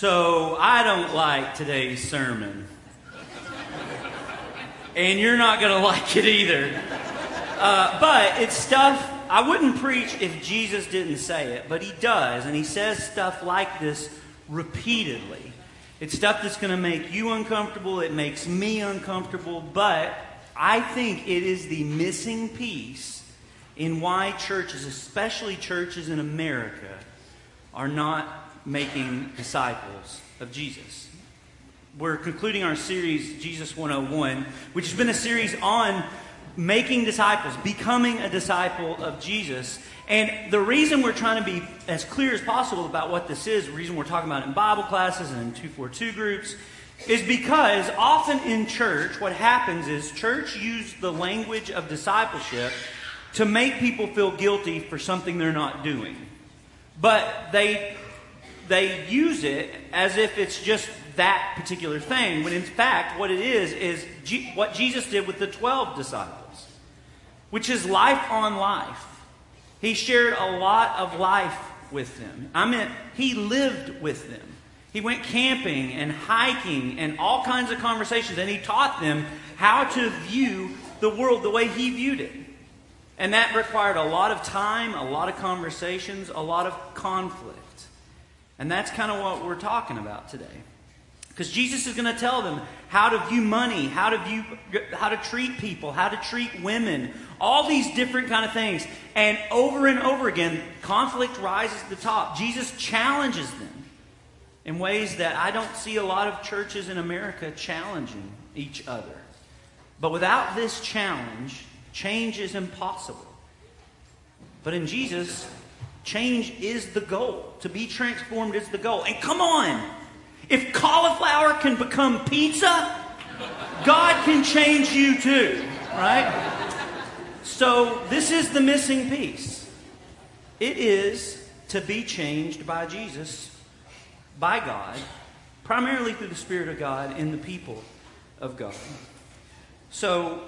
So I don't like today's sermon. And you're not going to like it either. Uh, but it's stuff I wouldn't preach if Jesus didn't say it, but he does. And he says stuff like this repeatedly. It's stuff that's going to make you uncomfortable. It makes me uncomfortable. But I think it is the missing piece in why churches, especially churches in America, are not making disciples of Jesus. We're concluding our series, Jesus 101, which has been a series on making disciples, becoming a disciple of Jesus. And the reason we're trying to be as clear as possible about what this is, the reason we're talking about it in Bible classes and in 242 groups, is because often in church, what happens is church use the language of discipleship to make people feel guilty for something they're not doing. But they they use it as if it's just that particular thing, when in fact, what it is, is G- what Jesus did with the 12 disciples, which is life on life. He shared a lot of life with them. I mean, he lived with them. He went camping and hiking and all kinds of conversations, and he taught them how to view the world the way he viewed it. And that required a lot of time, a lot of conversations, a lot of conflict. And that's kind of what we're talking about today. Because Jesus is going to tell them how to view money, how to view how to treat people, how to treat women, all these different kind of things. And over and over again, conflict rises to the top. Jesus challenges them in ways that I don't see a lot of churches in America challenging each other. But without this challenge, change is impossible. But in Jesus, change is the goal. To be transformed is the goal. And come on! If cauliflower can become pizza, God can change you too, right? So, this is the missing piece. It is to be changed by Jesus, by God, primarily through the Spirit of God in the people of God. So,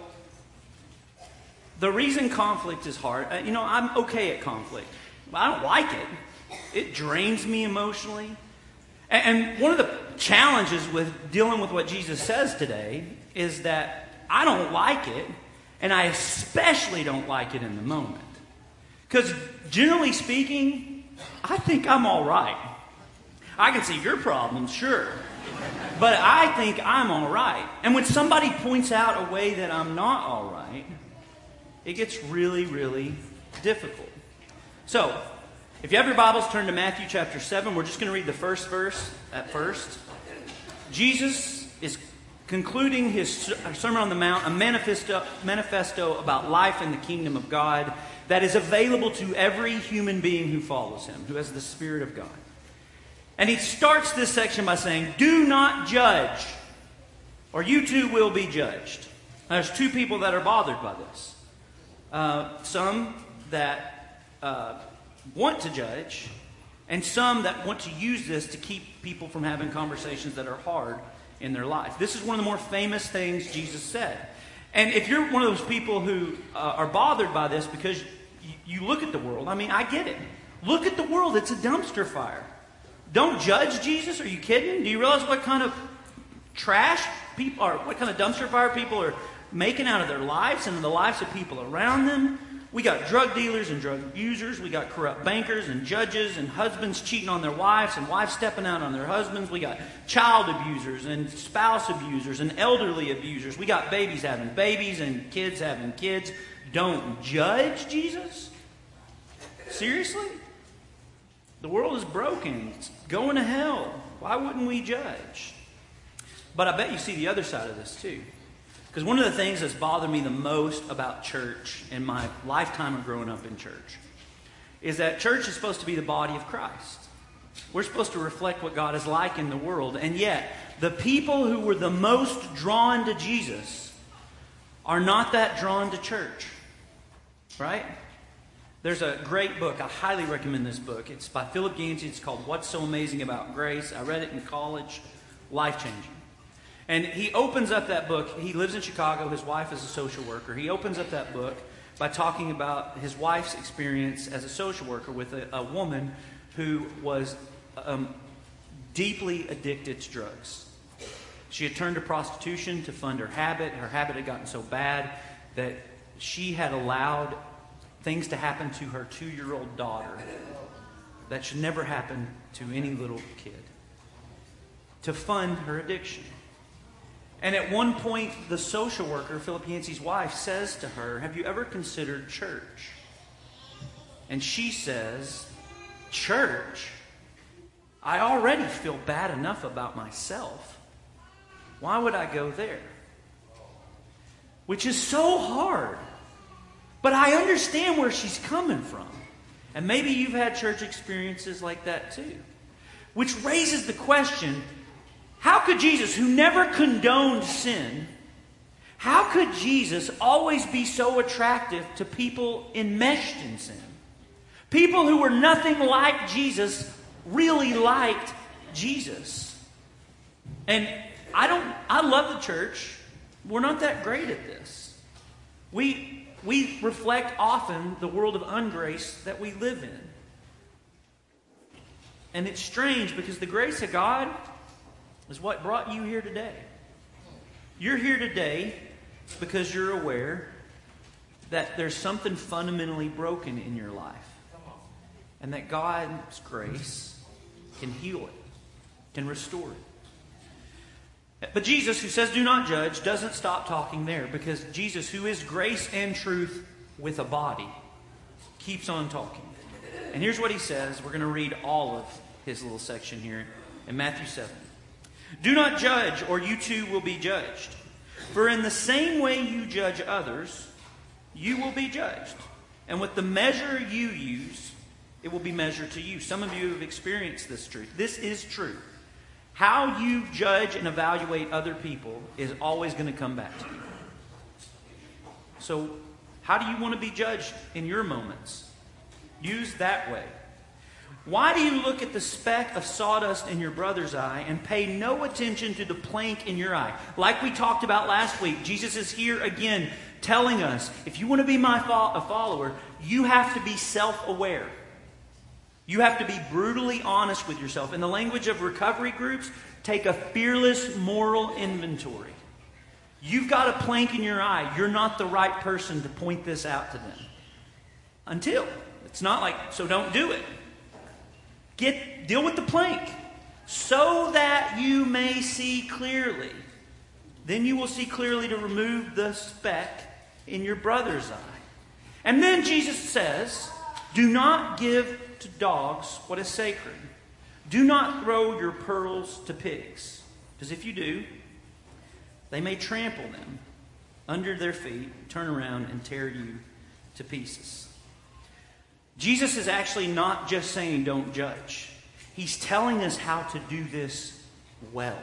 the reason conflict is hard, uh, you know, I'm okay at conflict. I don't like it. It drains me emotionally. And one of the challenges with dealing with what Jesus says today is that I don't like it, and I especially don't like it in the moment. Because generally speaking, I think I'm all right. I can see your problems, sure. But I think I'm all right. And when somebody points out a way that I'm not all right, it gets really, really difficult. So, if you have your Bibles, turn to Matthew chapter 7. We're just going to read the first verse at first. Jesus is concluding his Sermon on the Mount, a manifesto, manifesto about life in the kingdom of God that is available to every human being who follows him, who has the Spirit of God. And he starts this section by saying, Do not judge, or you too will be judged. Now, there's two people that are bothered by this. Uh, some that uh, want to judge, and some that want to use this to keep people from having conversations that are hard in their life. This is one of the more famous things Jesus said. And if you're one of those people who uh, are bothered by this because you, you look at the world, I mean, I get it. Look at the world, it's a dumpster fire. Don't judge Jesus. Are you kidding? Do you realize what kind of trash people are, what kind of dumpster fire people are making out of their lives and the lives of people around them? We got drug dealers and drug users. We got corrupt bankers and judges and husbands cheating on their wives and wives stepping out on their husbands. We got child abusers and spouse abusers and elderly abusers. We got babies having babies and kids having kids. Don't judge Jesus? Seriously? The world is broken. It's going to hell. Why wouldn't we judge? But I bet you see the other side of this too. Because one of the things that's bothered me the most about church in my lifetime of growing up in church is that church is supposed to be the body of Christ. We're supposed to reflect what God is like in the world. And yet, the people who were the most drawn to Jesus are not that drawn to church. Right? There's a great book. I highly recommend this book. It's by Philip Yancey. It's called What's So Amazing About Grace. I read it in college. Life changing. And he opens up that book. He lives in Chicago. His wife is a social worker. He opens up that book by talking about his wife's experience as a social worker with a, a woman who was um, deeply addicted to drugs. She had turned to prostitution to fund her habit. Her habit had gotten so bad that she had allowed things to happen to her two year old daughter that should never happen to any little kid to fund her addiction. And at one point, the social worker, Philip Yancey's wife, says to her, Have you ever considered church? And she says, Church? I already feel bad enough about myself. Why would I go there? Which is so hard. But I understand where she's coming from. And maybe you've had church experiences like that too. Which raises the question how could Jesus, who never condoned sin, how could Jesus always be so attractive to people enmeshed in sin? People who were nothing like Jesus really liked Jesus. And I don't I love the church. We're not that great at this. We we reflect often the world of ungrace that we live in. And it's strange because the grace of God is what brought you here today. You're here today because you're aware that there's something fundamentally broken in your life. And that God's grace can heal it, can restore it. But Jesus, who says, do not judge, doesn't stop talking there because Jesus, who is grace and truth with a body, keeps on talking. And here's what he says. We're going to read all of his little section here in Matthew 7. Do not judge, or you too will be judged. For in the same way you judge others, you will be judged. And with the measure you use, it will be measured to you. Some of you have experienced this truth. This is true. How you judge and evaluate other people is always going to come back to you. So, how do you want to be judged in your moments? Use that way. Why do you look at the speck of sawdust in your brother's eye and pay no attention to the plank in your eye? Like we talked about last week, Jesus is here again telling us if you want to be my fo- follower, you have to be self aware. You have to be brutally honest with yourself. In the language of recovery groups, take a fearless moral inventory. You've got a plank in your eye. You're not the right person to point this out to them. Until. It's not like, so don't do it. Get, deal with the plank so that you may see clearly. Then you will see clearly to remove the speck in your brother's eye. And then Jesus says, Do not give to dogs what is sacred. Do not throw your pearls to pigs, because if you do, they may trample them under their feet, turn around, and tear you to pieces. Jesus is actually not just saying don't judge, he's telling us how to do this well,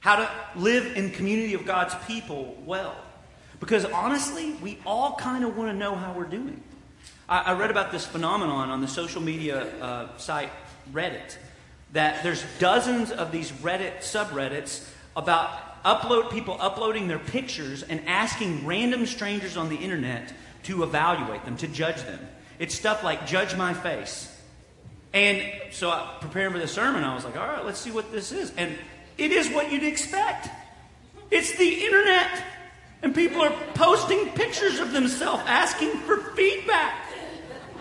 how to live in community of God's people well. Because honestly, we all kind of want to know how we're doing. I, I, read about this phenomenon on the social media uh, site Reddit that there's dozens of these Reddit subreddits about upload people uploading their pictures and asking random strangers on the internet to evaluate them, to judge them. It's stuff like judge my face. And so I, preparing for the sermon, I was like, all right, let's see what this is. And it is what you'd expect. It's the internet. And people are posting pictures of themselves asking for feedback.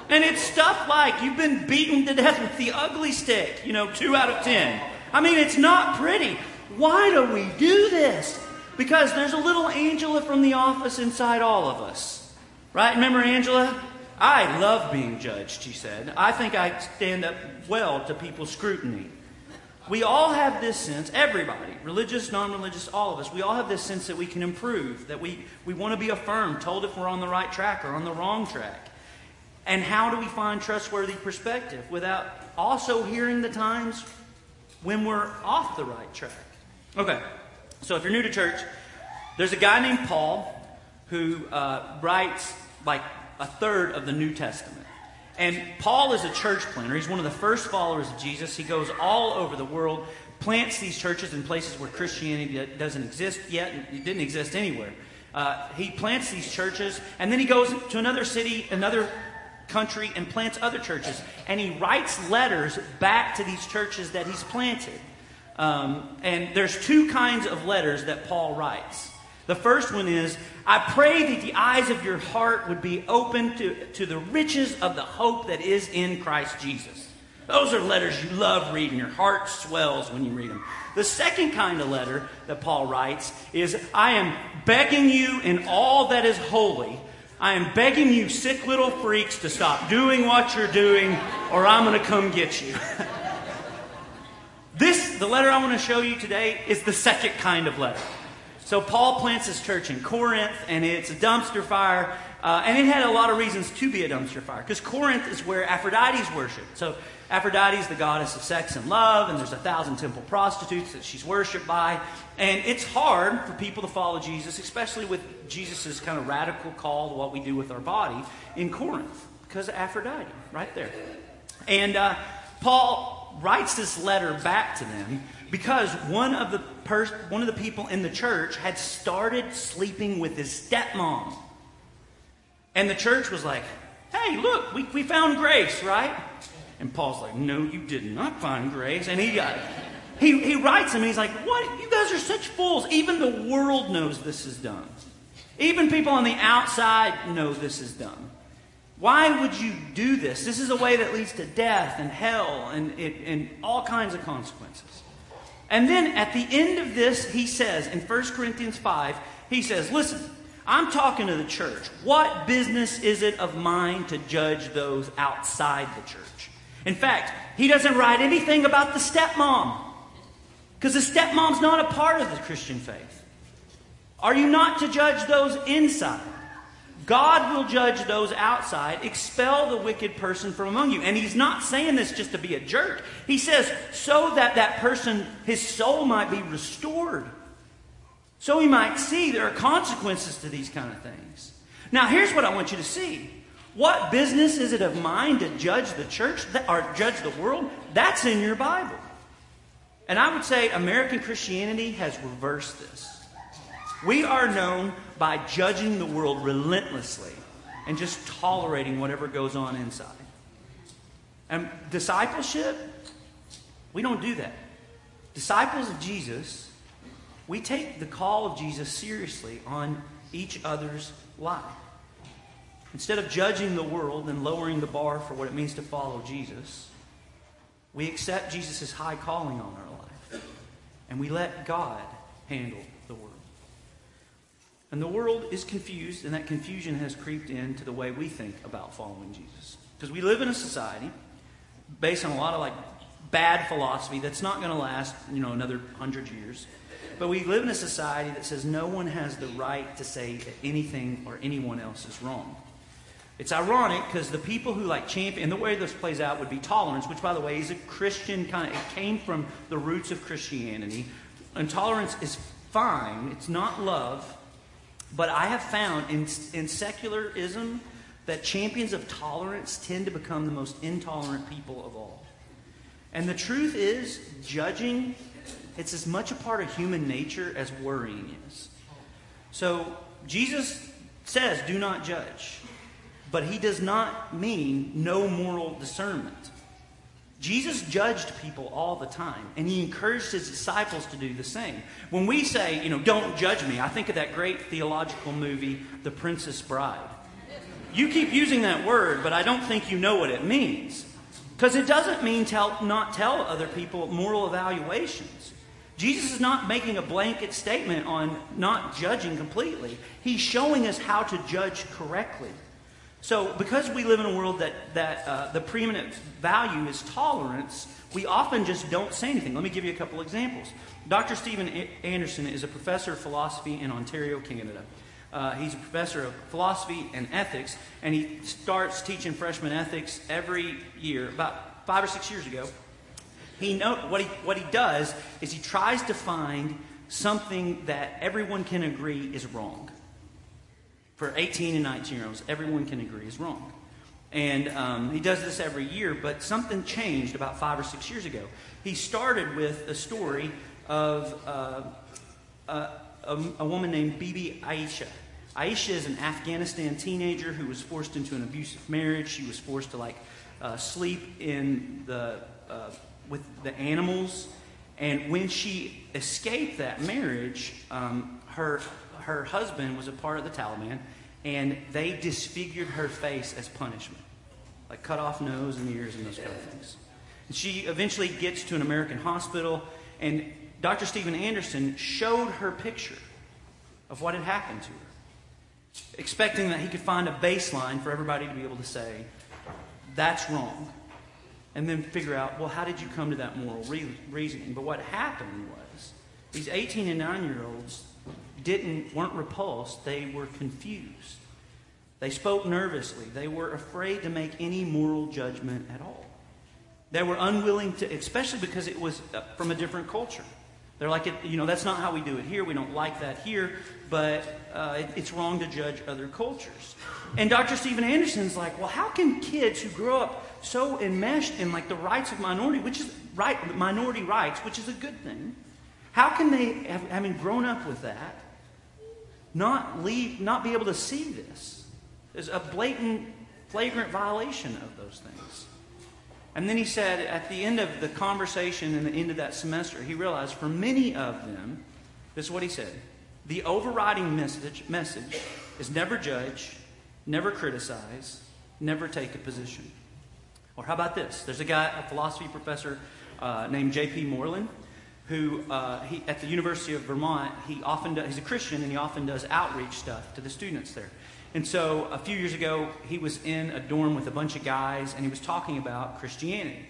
And it's stuff like you've been beaten to death with the ugly stick, you know, two out of ten. I mean, it's not pretty. Why do we do this? Because there's a little Angela from the office inside all of us. Right? Remember Angela? I love being judged, she said. I think I stand up well to people's scrutiny. We all have this sense, everybody, religious, non religious, all of us, we all have this sense that we can improve, that we, we want to be affirmed, told if we're on the right track or on the wrong track. And how do we find trustworthy perspective without also hearing the times when we're off the right track? Okay, so if you're new to church, there's a guy named Paul who uh, writes like a third of the New Testament. And Paul is a church planter. He's one of the first followers of Jesus. He goes all over the world, plants these churches in places where Christianity doesn't exist yet, it didn't exist anywhere. Uh, he plants these churches, and then he goes to another city, another country and plants other churches. And he writes letters back to these churches that he's planted. Um, and there's two kinds of letters that Paul writes. The first one is I pray that the eyes of your heart would be open to, to the riches of the hope that is in Christ Jesus. Those are letters you love reading. Your heart swells when you read them. The second kind of letter that Paul writes is I am begging you in all that is holy. I am begging you, sick little freaks, to stop doing what you're doing, or I'm going to come get you. this, the letter I want to show you today, is the second kind of letter. So Paul plants his church in Corinth, and it's a dumpster fire. Uh, and it had a lot of reasons to be a dumpster fire, because Corinth is where Aphrodite's worshipped. So Aphrodite is the goddess of sex and love, and there's a thousand temple prostitutes that she's worshipped by. And it's hard for people to follow Jesus, especially with Jesus' kind of radical call to what we do with our body in Corinth, because of Aphrodite, right there. And uh, Paul writes this letter back to them because one of the pers- one of the people in the church had started sleeping with his stepmom. And the church was like, hey, look, we, we found grace, right? And Paul's like, no, you did not find grace. And he got he, he writes him and he's like, what? You guys are such fools. Even the world knows this is done. Even people on the outside know this is done. Why would you do this? This is a way that leads to death and hell and, and all kinds of consequences. And then at the end of this, he says in 1 Corinthians 5, he says, Listen, I'm talking to the church. What business is it of mine to judge those outside the church? In fact, he doesn't write anything about the stepmom because the stepmom's not a part of the Christian faith. Are you not to judge those inside? God will judge those outside. Expel the wicked person from among you. And he's not saying this just to be a jerk. He says, so that that person, his soul might be restored. So he might see there are consequences to these kind of things. Now, here's what I want you to see. What business is it of mine to judge the church or judge the world? That's in your Bible. And I would say American Christianity has reversed this. We are known by judging the world relentlessly and just tolerating whatever goes on inside. And discipleship, we don't do that. Disciples of Jesus, we take the call of Jesus seriously on each other's life. Instead of judging the world and lowering the bar for what it means to follow Jesus, we accept Jesus' high calling on our life and we let God handle and the world is confused, and that confusion has creeped into the way we think about following Jesus. Because we live in a society based on a lot of like bad philosophy that's not going to last, you know, another hundred years. But we live in a society that says no one has the right to say that anything or anyone else is wrong. It's ironic because the people who like champion, and the way this plays out would be tolerance, which by the way is a Christian kind of, it came from the roots of Christianity. And tolerance is fine, it's not love. But I have found in, in secularism that champions of tolerance tend to become the most intolerant people of all. And the truth is, judging, it's as much a part of human nature as worrying is. So Jesus says, do not judge. But he does not mean no moral discernment. Jesus judged people all the time, and he encouraged his disciples to do the same. When we say, you know, don't judge me, I think of that great theological movie, The Princess Bride. You keep using that word, but I don't think you know what it means. Because it doesn't mean tell, not tell other people moral evaluations. Jesus is not making a blanket statement on not judging completely. He's showing us how to judge correctly. So, because we live in a world that, that uh, the preeminent value is tolerance, we often just don't say anything. Let me give you a couple examples. Dr. Stephen Anderson is a professor of philosophy in Ontario, Canada. Uh, he's a professor of philosophy and ethics, and he starts teaching freshman ethics every year, about five or six years ago. He know, what, he, what he does is he tries to find something that everyone can agree is wrong for 18 and 19 year olds, everyone can agree is wrong. And um, he does this every year, but something changed about five or six years ago. He started with a story of uh, a, a, a, woman named Bibi Aisha. Aisha is an Afghanistan teenager who was forced into an abusive marriage. She was forced to like uh, sleep in the uh, with the animals, and when she escaped that marriage, um, her her husband was a part of the Taliban, and they disfigured her face as punishment, like cut off nose and ears and those kind of things. And she eventually gets to an American hospital, and Dr. Steven Anderson showed her picture of what had happened to her, expecting that he could find a baseline for everybody to be able to say, that's wrong. And then figure out, well, how did you come to that moral re- reasoning? But what happened was these 18 and 9 year olds didn't, weren't repulsed, they were confused. They spoke nervously. They were afraid to make any moral judgment at all. They were unwilling to, especially because it was uh, from a different culture. They're like, you know, that's not how we do it here. We don't like that here, but uh, it, it's wrong to judge other cultures. And Dr. Steven Anderson's like, well, how can kids who grow up so enmeshed in like the rights of minority, which is right, minority rights, which is a good thing, how can they, having grown up with that, not leave, not be able to see this? There's a blatant, flagrant violation of those things. And then he said at the end of the conversation and the end of that semester, he realized for many of them, this is what he said the overriding message, message is never judge, never criticize, never take a position. Or how about this? There's a guy, a philosophy professor uh, named J.P. Moreland, who uh, he, at the University of Vermont, he often does, he's a Christian and he often does outreach stuff to the students there. And so a few years ago, he was in a dorm with a bunch of guys, and he was talking about Christianity.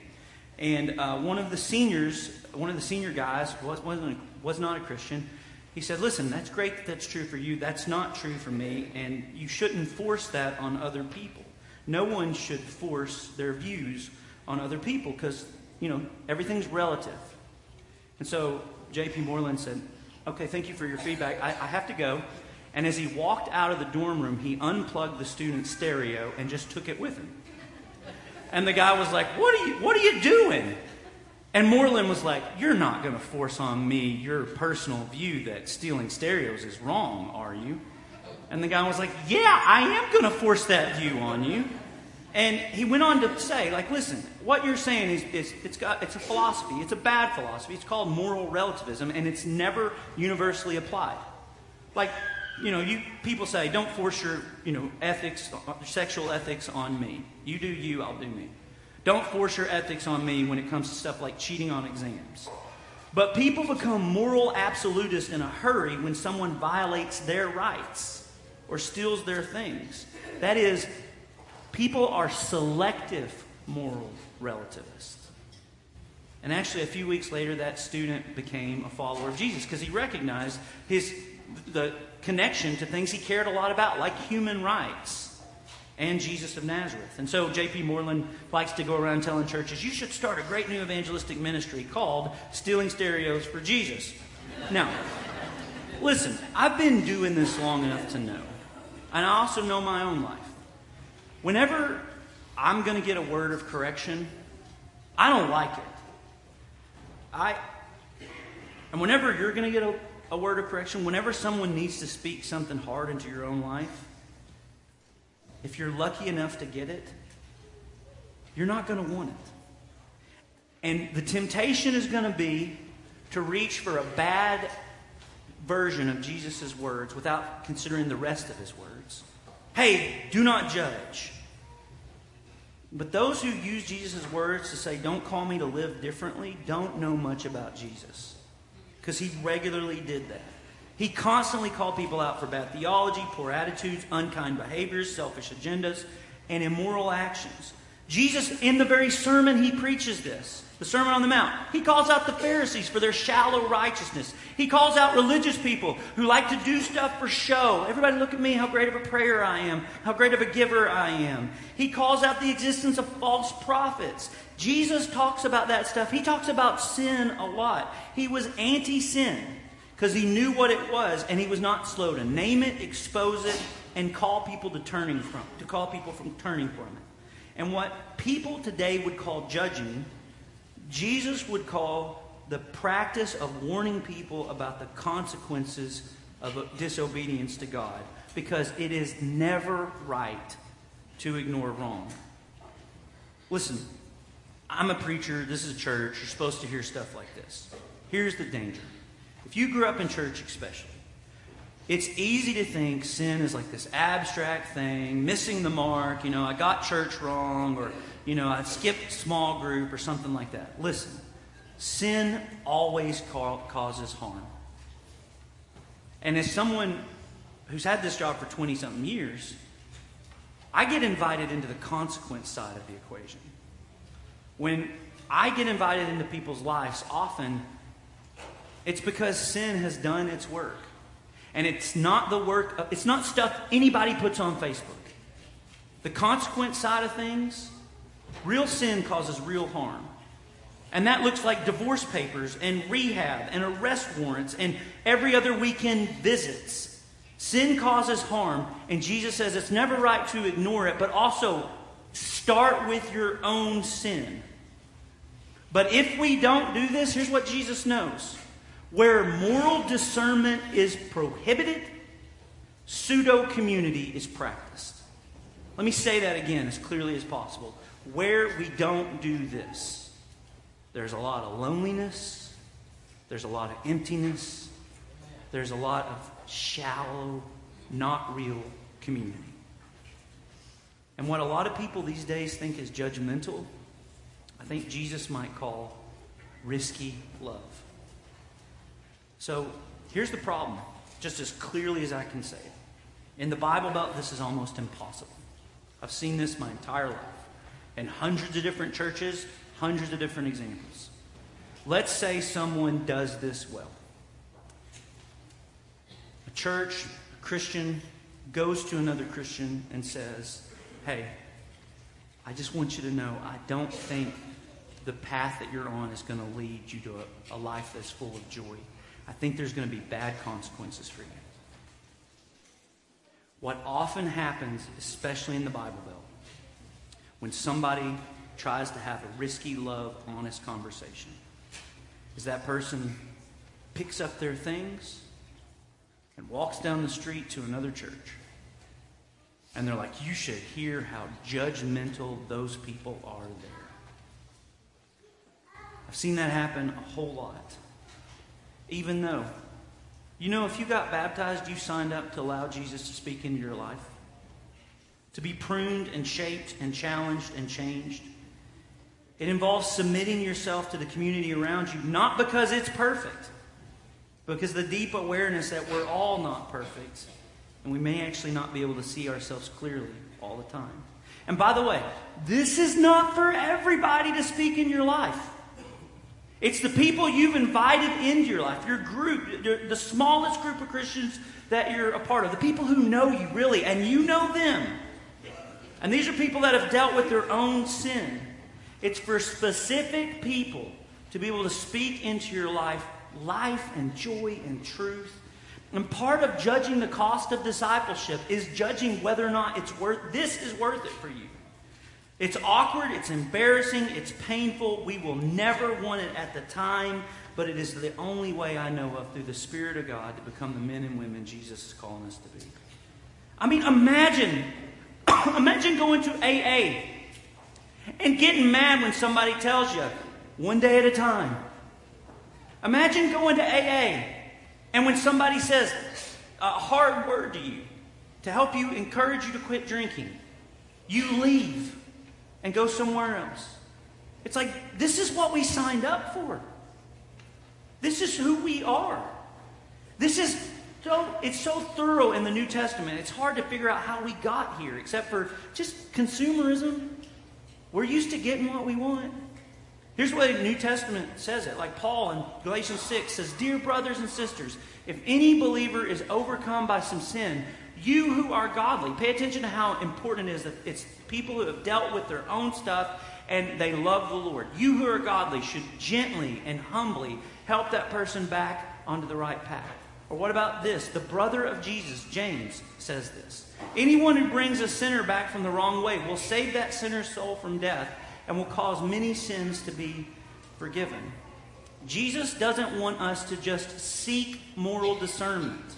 And uh, one of the seniors, one of the senior guys, was, wasn't, was not a Christian. He said, Listen, that's great that that's true for you. That's not true for me, and you shouldn't force that on other people. No one should force their views on other people because, you know, everything's relative. And so J.P. Moreland said, Okay, thank you for your feedback. I, I have to go. And as he walked out of the dorm room, he unplugged the student's stereo and just took it with him. And the guy was like, What are you, what are you doing? And Moreland was like, You're not going to force on me your personal view that stealing stereos is wrong, are you? And the guy was like, Yeah, I am going to force that view on you. And he went on to say, like, listen, what you're saying is, is it's, got, it's a philosophy. It's a bad philosophy. It's called moral relativism, and it's never universally applied. Like, you know, you people say, don't force your, you know, ethics, sexual ethics on me. You do you, I'll do me. Don't force your ethics on me when it comes to stuff like cheating on exams. But people become moral absolutists in a hurry when someone violates their rights or steals their things. That is, people are selective moral relativists. And actually, a few weeks later, that student became a follower of Jesus because he recognized his the connection to things he cared a lot about, like human rights and Jesus of Nazareth. And so J.P. Moreland likes to go around telling churches, you should start a great new evangelistic ministry called Stealing Stereos for Jesus. Now, listen, I've been doing this long enough to know, and I also know my own life. Whenever I'm going to get a word of correction, I don't like it. I, and whenever you're going to get a a word of correction, whenever someone needs to speak something hard into your own life, if you're lucky enough to get it, you're not going to want it. And the temptation is going to be to reach for a bad version of Jesus' words without considering the rest of his words. Hey, do not judge. But those who use Jesus' words to say, don't call me to live differently, don't know much about Jesus because he regularly did that. He constantly called people out for bad theology, poor attitudes, unkind behaviors, selfish agendas, and immoral actions. Jesus, in the very sermon, he preaches this the Sermon on the Mount. He calls out the Pharisees for their shallow righteousness. He calls out religious people who like to do stuff for show. Everybody, look at me, how great of a prayer I am, how great of a giver I am. He calls out the existence of false prophets. Jesus talks about that stuff. He talks about sin a lot. He was anti sin because he knew what it was and he was not slow to name it, expose it, and call people to turning from to call people from turning from it. And what people today would call judging Jesus would call the practice of warning people about the consequences of disobedience to God because it is never right to ignore wrong. Listen, I'm a preacher, this is a church, you're supposed to hear stuff like this. Here's the danger. If you grew up in church, especially, it's easy to think sin is like this abstract thing, missing the mark, you know, I got church wrong, or, you know, I skipped small group, or something like that. Listen, sin always causes harm. And as someone who's had this job for 20 something years, I get invited into the consequence side of the equation. When I get invited into people's lives, often it's because sin has done its work. And it's not the work, of, it's not stuff anybody puts on Facebook. The consequence side of things, real sin causes real harm. And that looks like divorce papers and rehab and arrest warrants and every other weekend visits. Sin causes harm, and Jesus says it's never right to ignore it, but also start with your own sin. But if we don't do this, here's what Jesus knows where moral discernment is prohibited, pseudo community is practiced. Let me say that again as clearly as possible. Where we don't do this, there's a lot of loneliness, there's a lot of emptiness, there's a lot of shallow, not real community. And what a lot of people these days think is judgmental, I think Jesus might call risky love. So here's the problem, just as clearly as I can say it. In the Bible Belt, this is almost impossible. I've seen this my entire life in hundreds of different churches, hundreds of different examples. Let's say someone does this well. A church, a Christian, goes to another Christian and says, Hey, I just want you to know I don't think the path that you're on is going to lead you to a, a life that's full of joy. I think there's going to be bad consequences for you. What often happens, especially in the Bible Belt, when somebody tries to have a risky, love, honest conversation, is that person picks up their things and walks down the street to another church. And they're like, you should hear how judgmental those people are there. I've seen that happen a whole lot. Even though, you know, if you got baptized, you signed up to allow Jesus to speak into your life, to be pruned and shaped and challenged and changed. It involves submitting yourself to the community around you, not because it's perfect, because the deep awareness that we're all not perfect, and we may actually not be able to see ourselves clearly all the time. And by the way, this is not for everybody to speak in your life. It's the people you've invited into your life, your group, the smallest group of Christians that you're a part of, the people who know you really, and you know them. And these are people that have dealt with their own sin. It's for specific people to be able to speak into your life life and joy and truth. And part of judging the cost of discipleship is judging whether or not it's worth this is worth it for you. It's awkward, it's embarrassing, it's painful. We will never want it at the time, but it is the only way I know of through the Spirit of God to become the men and women Jesus is calling us to be. I mean, imagine, imagine going to AA and getting mad when somebody tells you one day at a time. Imagine going to AA and when somebody says a hard word to you to help you encourage you to quit drinking, you leave and go somewhere else. It's like, this is what we signed up for. This is who we are. This is so, it's so thorough in the New Testament. It's hard to figure out how we got here, except for just consumerism. We're used to getting what we want. Here's what the New Testament says it. Like Paul in Galatians 6 says, Dear brothers and sisters, if any believer is overcome by some sin, you who are godly, pay attention to how important it is that it's people who have dealt with their own stuff and they love the Lord. You who are godly should gently and humbly help that person back onto the right path. Or what about this? The brother of Jesus, James, says this Anyone who brings a sinner back from the wrong way will save that sinner's soul from death and will cause many sins to be forgiven. Jesus doesn't want us to just seek moral discernment.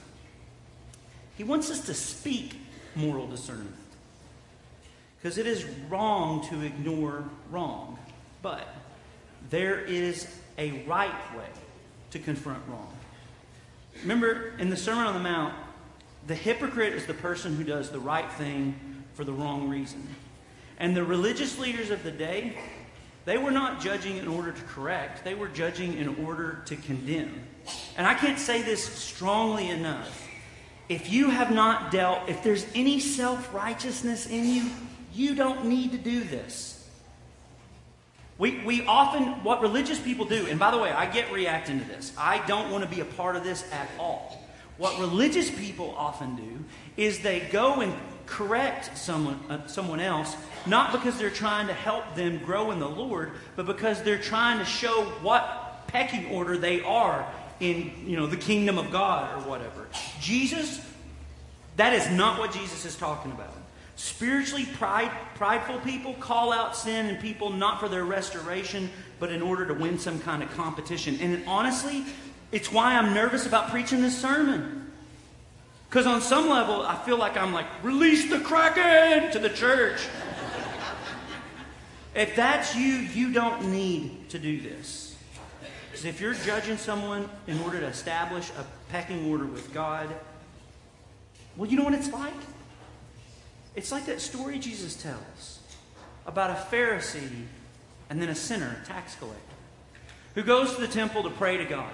He wants us to speak moral discernment. Because it is wrong to ignore wrong. But there is a right way to confront wrong. Remember, in the Sermon on the Mount, the hypocrite is the person who does the right thing for the wrong reason. And the religious leaders of the day, they were not judging in order to correct, they were judging in order to condemn. And I can't say this strongly enough. If you have not dealt, if there's any self righteousness in you, you don't need to do this. We, we often, what religious people do, and by the way, I get reacting to this. I don't want to be a part of this at all. What religious people often do is they go and correct someone, uh, someone else, not because they're trying to help them grow in the Lord, but because they're trying to show what pecking order they are in you know, the kingdom of God or whatever. Jesus, that is not what Jesus is talking about. Spiritually pride, prideful people call out sin and people not for their restoration, but in order to win some kind of competition. And honestly, it's why I'm nervous about preaching this sermon. Because on some level, I feel like I'm like, release the kraken to the church. if that's you, you don't need to do this. Because if you're judging someone in order to establish a pecking order with God, well, you know what it's like? It's like that story Jesus tells about a Pharisee and then a sinner, a tax collector, who goes to the temple to pray to God.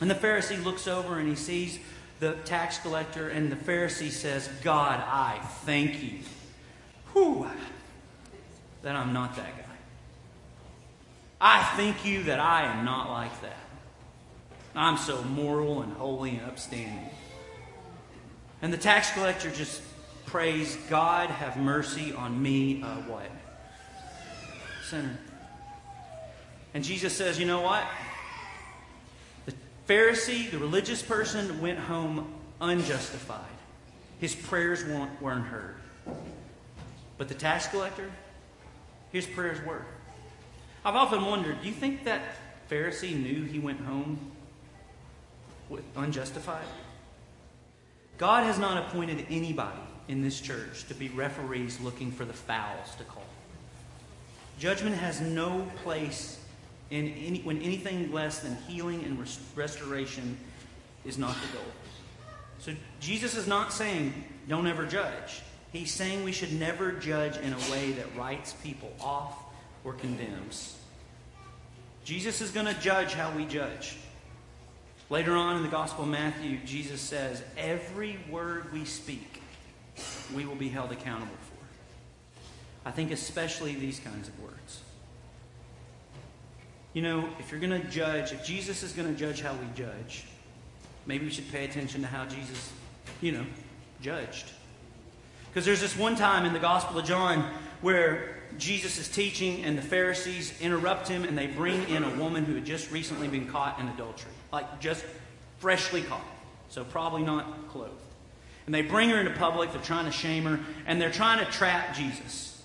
And the Pharisee looks over and he sees the tax collector, and the Pharisee says, God, I thank you. Whew, that I'm not that guy. I thank you that I am not like that. I'm so moral and holy and upstanding. And the tax collector just prays, God, have mercy on me, a what? Sinner. And Jesus says, you know what? The Pharisee, the religious person, went home unjustified. His prayers weren't, weren't heard. But the tax collector, his prayers were. I've often wondered do you think that Pharisee knew he went home unjustified? God has not appointed anybody in this church to be referees looking for the fouls to call. Judgment has no place in any, when anything less than healing and res- restoration is not the goal. So Jesus is not saying don't ever judge. He's saying we should never judge in a way that writes people off or condemns. Jesus is going to judge how we judge. Later on in the Gospel of Matthew, Jesus says, Every word we speak we will be held accountable for. I think especially these kinds of words. You know, if you're going to judge, if Jesus is going to judge how we judge, maybe we should pay attention to how Jesus, you know, judged. Because there's this one time in the Gospel of John where Jesus is teaching and the Pharisees interrupt him and they bring in a woman who had just recently been caught in adultery. Like just freshly caught. So probably not clothed. And they bring her into public. They're trying to shame her. And they're trying to trap Jesus.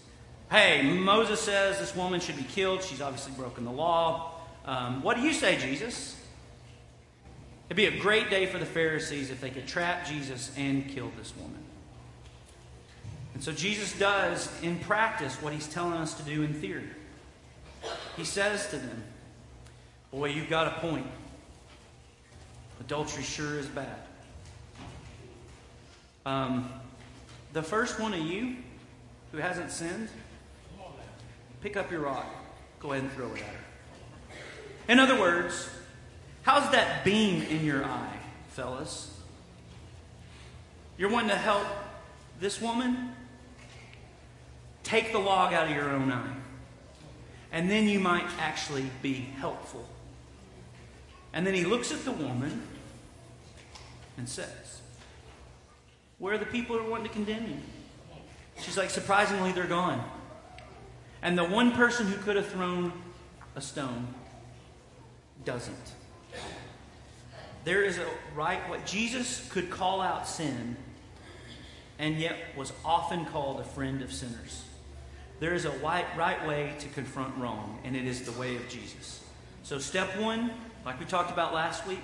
Hey, Moses says this woman should be killed. She's obviously broken the law. Um, what do you say, Jesus? It'd be a great day for the Pharisees if they could trap Jesus and kill this woman. And so Jesus does, in practice, what he's telling us to do in theory. He says to them, Boy, you've got a point. Adultery sure is bad. Um, the first one of you who hasn't sinned, pick up your rock. Go ahead and throw it at her. In other words, how's that beam in your eye, fellas? You're wanting to help this woman? Take the log out of your own eye. And then you might actually be helpful. And then he looks at the woman and says, where are the people who are wanting to condemn you? She's like, surprisingly, they're gone. And the one person who could have thrown a stone doesn't. There is a right what Jesus could call out sin and yet was often called a friend of sinners. There is a right, way to confront wrong, and it is the way of Jesus. So, step one, like we talked about last week,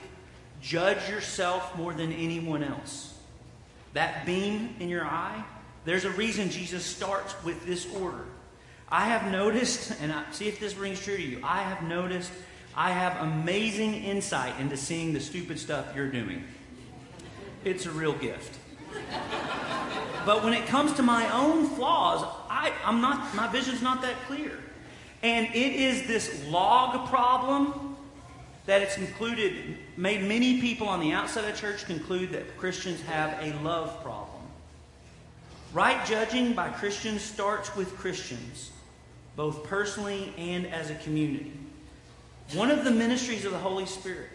judge yourself more than anyone else. that beam in your eye, there's a reason Jesus starts with this order. I have noticed, and I, see if this rings true to you, I have noticed I have amazing insight into seeing the stupid stuff you're doing. It's a real gift. but when it comes to my own flaws, I, I'm not, my vision's not that clear. And it is this log problem that it's included, made many people on the outside of church conclude that Christians have a love problem. Right judging by Christians starts with Christians, both personally and as a community. One of the ministries of the Holy Spirit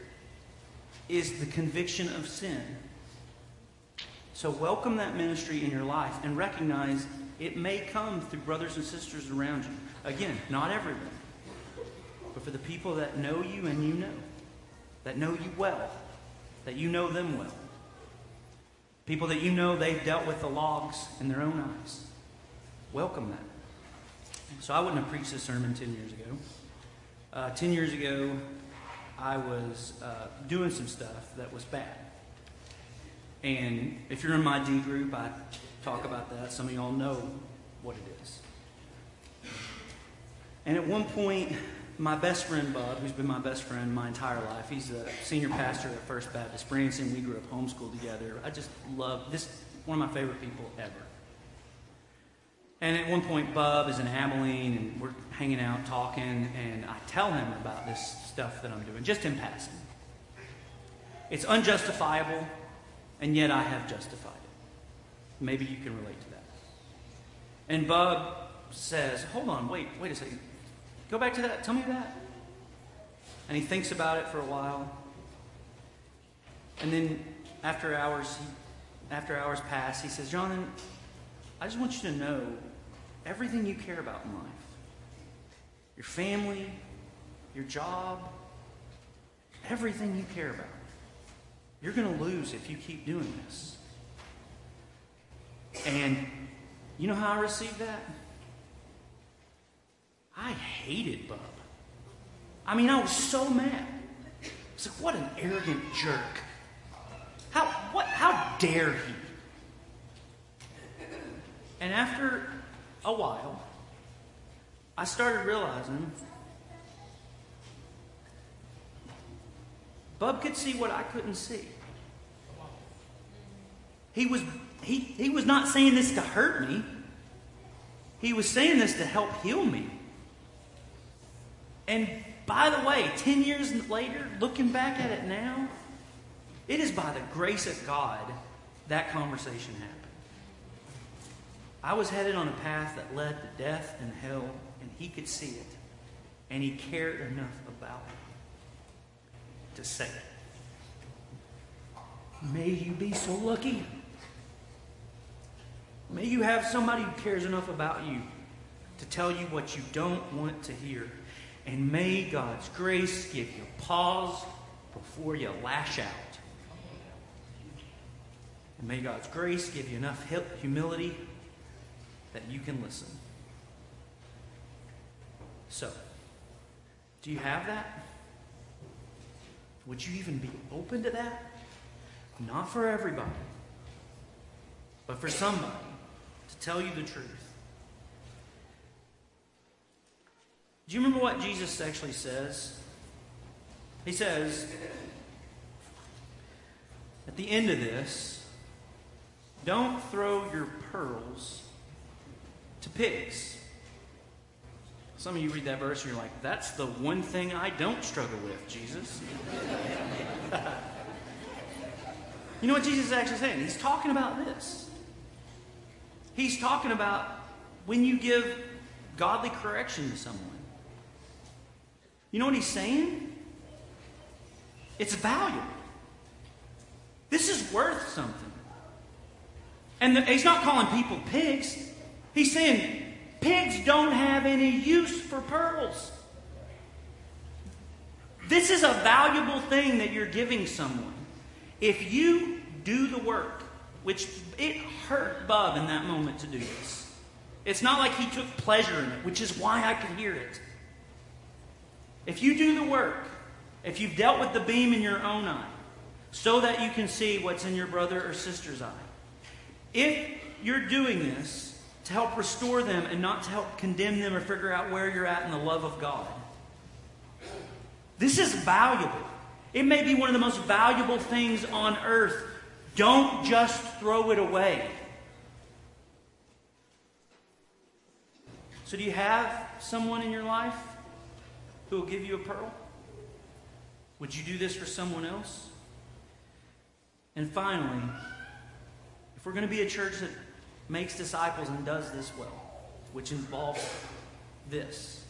is the conviction of sin. So, welcome that ministry in your life and recognize it may come through brothers and sisters around you. Again, not everyone, but for the people that know you and you know, that know you well, that you know them well. People that you know they've dealt with the logs in their own eyes. Welcome that. So I wouldn't have preached this sermon 10 years ago. Uh, 10 years ago, I was uh, doing some stuff that was bad. And if you're in my D group, I talk about that. Some of y'all know what it is. And at one point, my best friend Bub, who's been my best friend my entire life, he's a senior pastor at First Baptist Branson. We grew up homeschooled together. I just love this, one of my favorite people ever. And at one point, Bub is in Abilene, and we're hanging out talking, and I tell him about this stuff that I'm doing, just in passing. It's unjustifiable, and yet I have justified. Maybe you can relate to that. And Bub says, Hold on, wait, wait a second. Go back to that. Tell me that. And he thinks about it for a while. And then after hours, he, after hours pass, he says, Jonathan, I just want you to know everything you care about in life your family, your job, everything you care about. You're going to lose if you keep doing this. And you know how I received that? I hated Bub. I mean, I was so mad. It's like, what an arrogant jerk. How, what, how dare he? And after a while, I started realizing Bub could see what I couldn't see. He was, he, he was not saying this to hurt me. He was saying this to help heal me. And by the way, 10 years later, looking back at it now, it is by the grace of God that conversation happened. I was headed on a path that led to death and hell, and he could see it. And he cared enough about it to say it. May you be so lucky. May you have somebody who cares enough about you to tell you what you don't want to hear. And may God's grace give you pause before you lash out. And may God's grace give you enough humility that you can listen. So, do you have that? Would you even be open to that? Not for everybody, but for somebody to tell you the truth. Do you remember what Jesus actually says? He says, at the end of this, don't throw your pearls to pigs. Some of you read that verse and you're like, that's the one thing I don't struggle with, Jesus. you know what Jesus is actually saying? He's talking about this. He's talking about when you give godly correction to someone. You know what he's saying? It's valuable. This is worth something. And the, he's not calling people pigs. He's saying pigs don't have any use for pearls. This is a valuable thing that you're giving someone. If you do the work, which it hurt Bub in that moment to do this. It's not like he took pleasure in it, which is why I could hear it. If you do the work, if you've dealt with the beam in your own eye, so that you can see what's in your brother or sister's eye, If you're doing this to help restore them and not to help condemn them or figure out where you're at in the love of God, this is valuable. It may be one of the most valuable things on earth. Don't just throw it away. So, do you have someone in your life who will give you a pearl? Would you do this for someone else? And finally, if we're going to be a church that makes disciples and does this well, which involves this,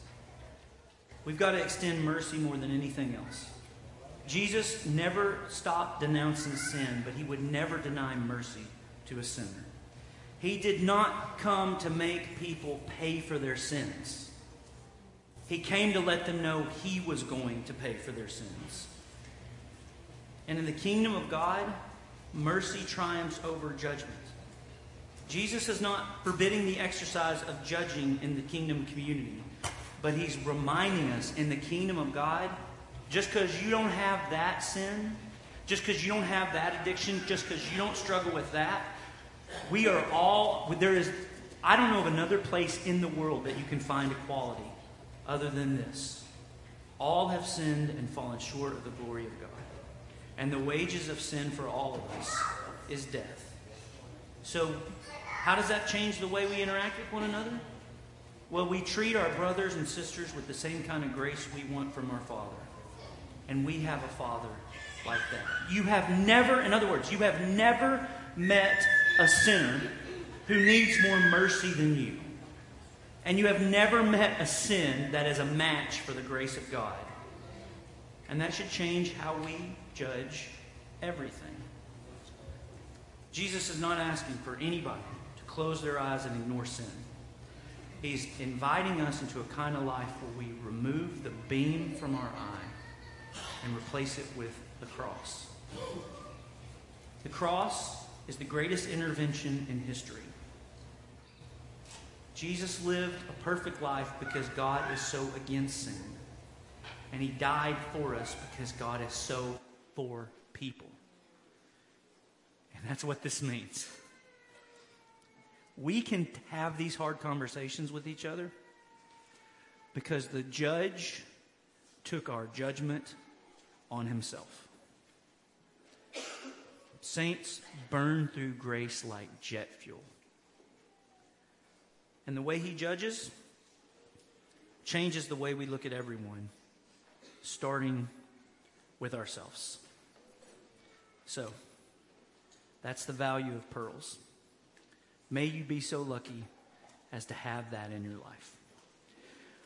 we've got to extend mercy more than anything else. Jesus never stopped denouncing sin, but he would never deny mercy to a sinner. He did not come to make people pay for their sins. He came to let them know he was going to pay for their sins. And in the kingdom of God, mercy triumphs over judgment. Jesus is not forbidding the exercise of judging in the kingdom community, but he's reminding us in the kingdom of God, just because you don't have that sin, just because you don't have that addiction, just because you don't struggle with that, we are all, there is, I don't know of another place in the world that you can find equality other than this. All have sinned and fallen short of the glory of God. And the wages of sin for all of us is death. So, how does that change the way we interact with one another? Well, we treat our brothers and sisters with the same kind of grace we want from our Father. And we have a Father like that. You have never, in other words, you have never met a sinner who needs more mercy than you. And you have never met a sin that is a match for the grace of God. And that should change how we judge everything. Jesus is not asking for anybody to close their eyes and ignore sin. He's inviting us into a kind of life where we remove the beam from our eye and replace it with the cross. The cross is the greatest intervention in history. Jesus lived a perfect life because God is so against sin. And he died for us because God is so for people. And that's what this means. We can have these hard conversations with each other because the judge took our judgment on himself. Saints burn through grace like jet fuel. And the way he judges changes the way we look at everyone, starting with ourselves. So, that's the value of pearls. May you be so lucky as to have that in your life.